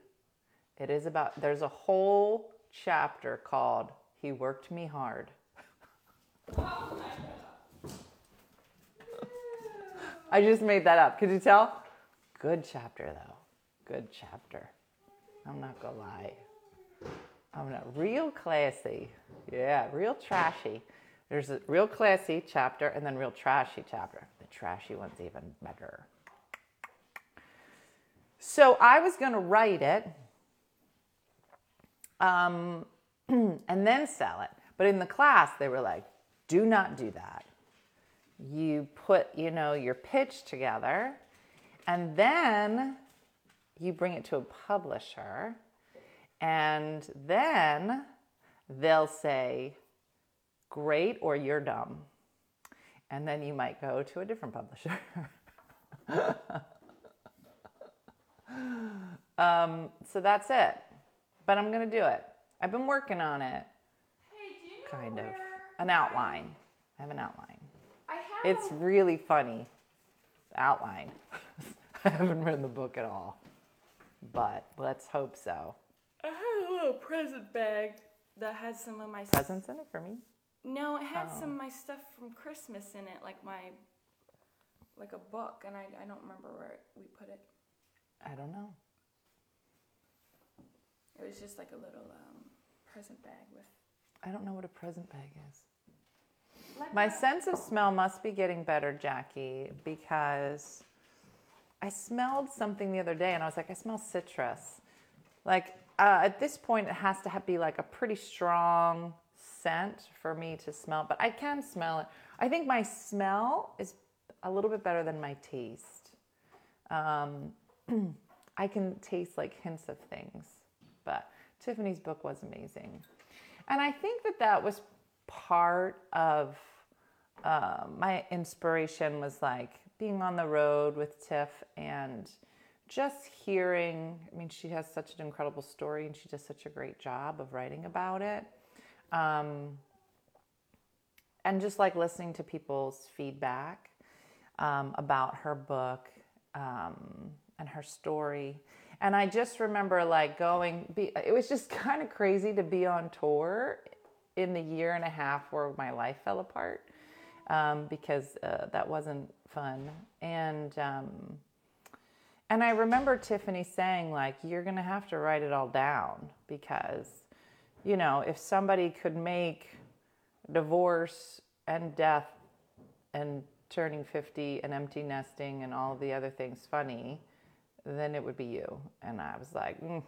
it is about. There's a whole chapter called "He Worked Me Hard." I just made that up. Could you tell? Good chapter though. Good chapter. I'm not gonna lie. I'm not real classy. Yeah, real trashy. There's a real classy chapter and then real trashy chapter. The trashy one's even better. So I was to write it um, and then sell it. But in the class, they were like, do not do that. You put, you know, your pitch together and then you bring it to a publisher and then they'll say, great, or you're dumb. And then you might go to a different publisher. um, so that's it. But I'm going to do it. I've been working on it, Hey, do you know kind of. An outline. I have an outline. It's really funny. Outline. I haven't read the book at all. But let's hope so. I had a little present bag that had some of my Presents in it for me? No, it had Oh. some of my stuff from Christmas in it, like my like a book, and I, I don't remember where we put it. I don't know. It was just like a little um, present bag with. I don't know what a present bag is. My sense of smell must be getting better, Jackie, because I smelled something the other day and I was like, I smell citrus. Like uh, at this point, it has to have, be like a pretty strong scent for me to smell, but I can smell it. I think my smell is a little bit better than my taste. Um, I can taste like hints of things, but Tiffany's book was amazing. And I think that that was part of uh, my inspiration was like being on the road with Tiff and just hearing, I mean, she has such an incredible story and she does such a great job of writing about it. Um, and just like listening to people's feedback um, about her book um, and her story. And I just remember like going, be, it was just kind of crazy to be on tour in the year and a half where my life fell apart um, because uh, that wasn't fun. And, um, and I remember Tiffany saying, like, you're to have to write it all down because, you know, if somebody could make divorce and death and turning 50 and empty nesting and all the other things funny, then it would be you. And I was like, mm.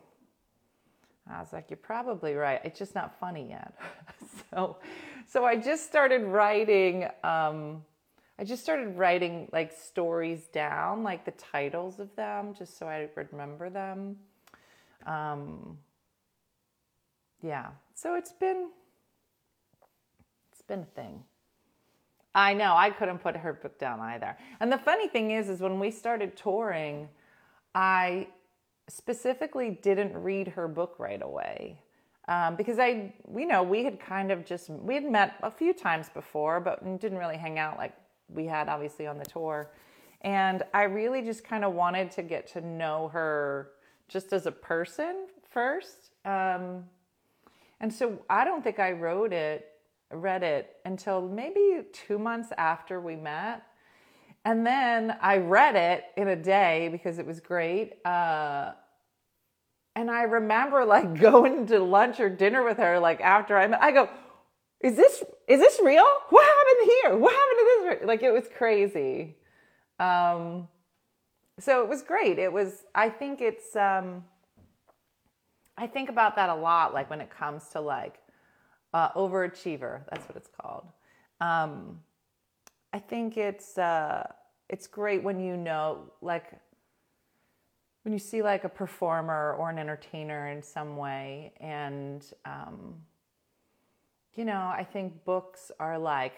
I was like, you're probably right. It's just not funny yet. so, so I just started writing. Um, I just started writing like stories down, like the titles of them, just so I remember them. Um, yeah. So it's been it's been a thing. I know I couldn't put her book down either. And the funny thing is, is when we started touring, I specifically didn't read her book right away. Um, because I, you know, we had kind of just, we had met a few times before, but didn't really hang out like we had obviously on the tour. And I really just kind of wanted to get to know her just as a person first. Um, and so I don't think I wrote it, read it until maybe two months after we met. And then I read it in a day because it was great. Uh, and I remember like going to lunch or dinner with her, like after I met, I go, is this, is this real? What happened here? What happened to this? Like it was crazy. Um, so it was great. It was, I think it's, um, I think about that a lot, like when it comes to like uh, overachiever, that's what it's called. Um, I think it's, uh, it's great when you know, like, when you see like a performer or an entertainer in some way and um, you know i think books are like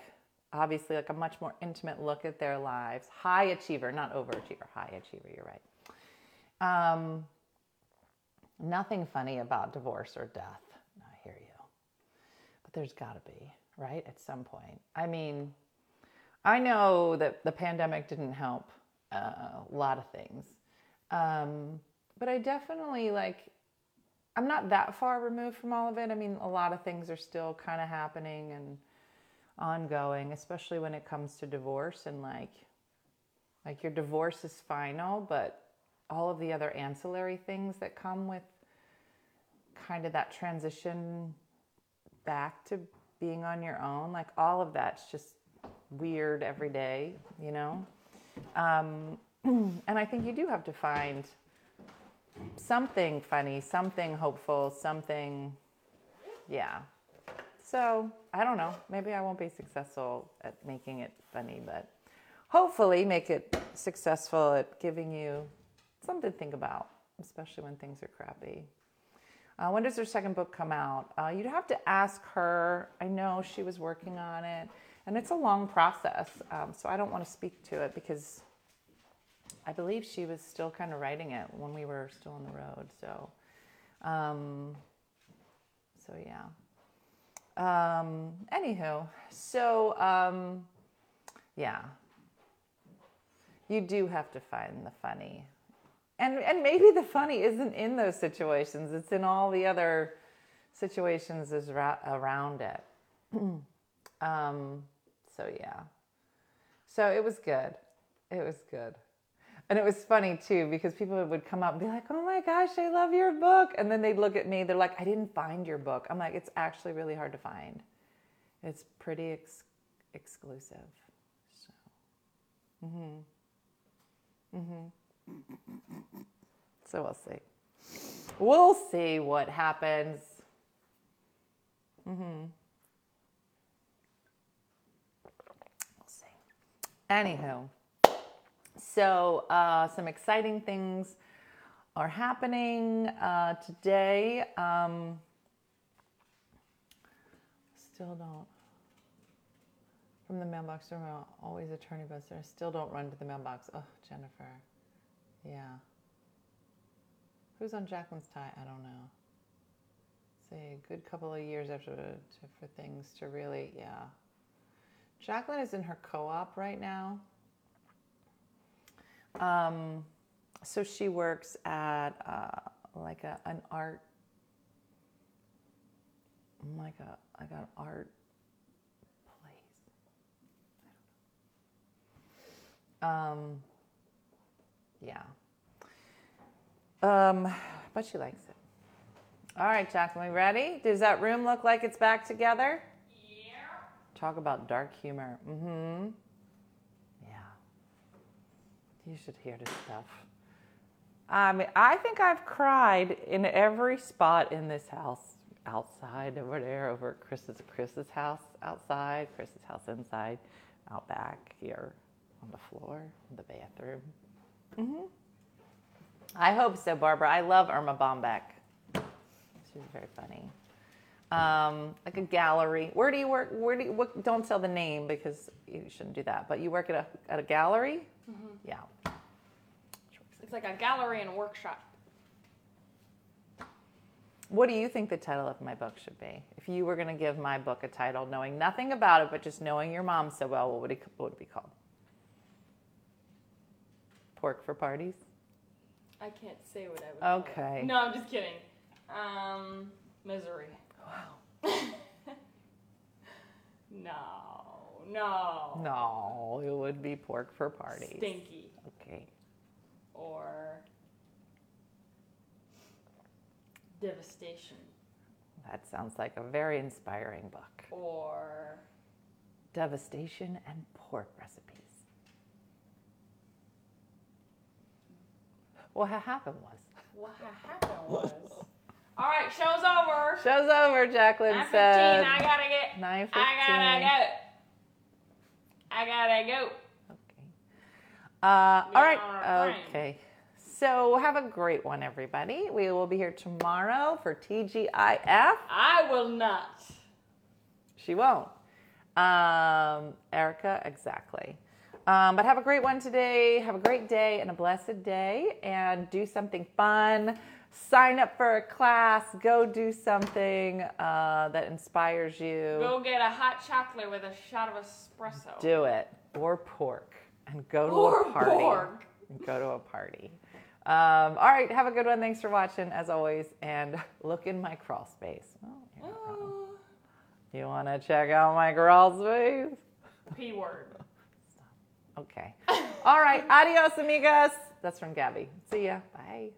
obviously like a much more intimate look at their lives. High achiever not overachiever high achiever you're right. Um, nothing funny about divorce or death i hear you. But there's got to be right at some point. I mean i know that the pandemic didn't help uh, a lot of things um, but I definitely like, I'm not that far removed from all of it. I mean, a lot of things are still kind of happening and ongoing, especially when it comes to divorce and like, like your divorce is final, but all of the other ancillary things that come with kind of that transition back to being on your own, like all of that's just weird every day, you know? Um, and I think you do have to find something funny, something hopeful, something, yeah. So I don't know. Maybe I won't be successful at making it funny, but hopefully make it successful at giving you something to think about, especially when things are crappy. Uh, when does her second book come out? Uh, you'd have to ask her. I know she was working on it, and it's a long process, um, so I don't want to speak to it because I believe she was still kind of writing it when we were still on the road. So, um, so yeah. Um, anywho, so um, yeah, you do have to find the funny, and and maybe the funny isn't in those situations; it's in all the other situations is ra- around it. um, so yeah, so it was good. It was good. And it was funny too because people would come up and be like, "Oh my gosh, I love your book," and then they'd look at me. They're like, "I didn't find your book." I'm like, "It's actually really hard to find. It's pretty ex- exclusive." So, mhm, mhm. So we'll see. We'll see what happens. Mhm. We'll see. Anywho. So, uh, some exciting things are happening uh, today. Um, still don't. From the mailbox room, always attorney bus there. Still don't run to the mailbox. Oh, Jennifer. Yeah. Who's on Jacqueline's tie? I don't know. Say a good couple of years after to, for things to really, yeah. Jacqueline is in her co-op right now. Um, so she works at uh, like a, an art, like a like an art place. Um, yeah. Um, but she likes it. All right, Jacqueline, ready? Does that room look like it's back together? Talk about dark humor. Mm-hmm. Yeah. You should hear this stuff. I mean, I think I've cried in every spot in this house. Outside, over there, over at Chris's Chris's house outside, Chris's house inside, out back here, on the floor, in the bathroom. Mm hmm I hope so, Barbara. I love Erma Bombeck. She's very funny. Um, like a gallery. Where do you work? Where do you, what, don't tell the name because you shouldn't do that. But you work at a at a gallery. Yeah. It's like a gallery and a workshop. What do you think the title of my book should be? If you were going to give my book a title, knowing nothing about it but just knowing your mom so well, what would it, what would it be called? Pork for parties. I can't say what I would. Okay. No, I'm just kidding. Um, misery. Wow. No, no. No, it would be pork for parties. Stinky. Okay. Or devastation. That sounds like a very inspiring book. Or Devastation and pork recipes. What ha- happened was. what ha- happened was. All right, show's over. Show's over, Jacqueline 9:15. said. I gotta get. 9:15. I gotta go. I gotta go. Okay. Uh, all right. Okay. So have a great one, everybody. We will be here tomorrow for TGIF. I will not. She won't. Um, Erica, exactly. Um, but have a great one today. Have a great day and a blessed day. And do something fun. Sign up for a class. Go do something uh, that inspires you. Go get a hot chocolate with a shot of espresso. Do it. Or pork. And go to Or a party. pork. And go to a party. Um, all right. Have a good one. Thanks for watching, as always. And look in my crawl space. Oh, you're not wrong. Oh, You want to check out my crawl space? P word. Okay. All right. Adios, amigas. That's from Gabby. See ya. Bye.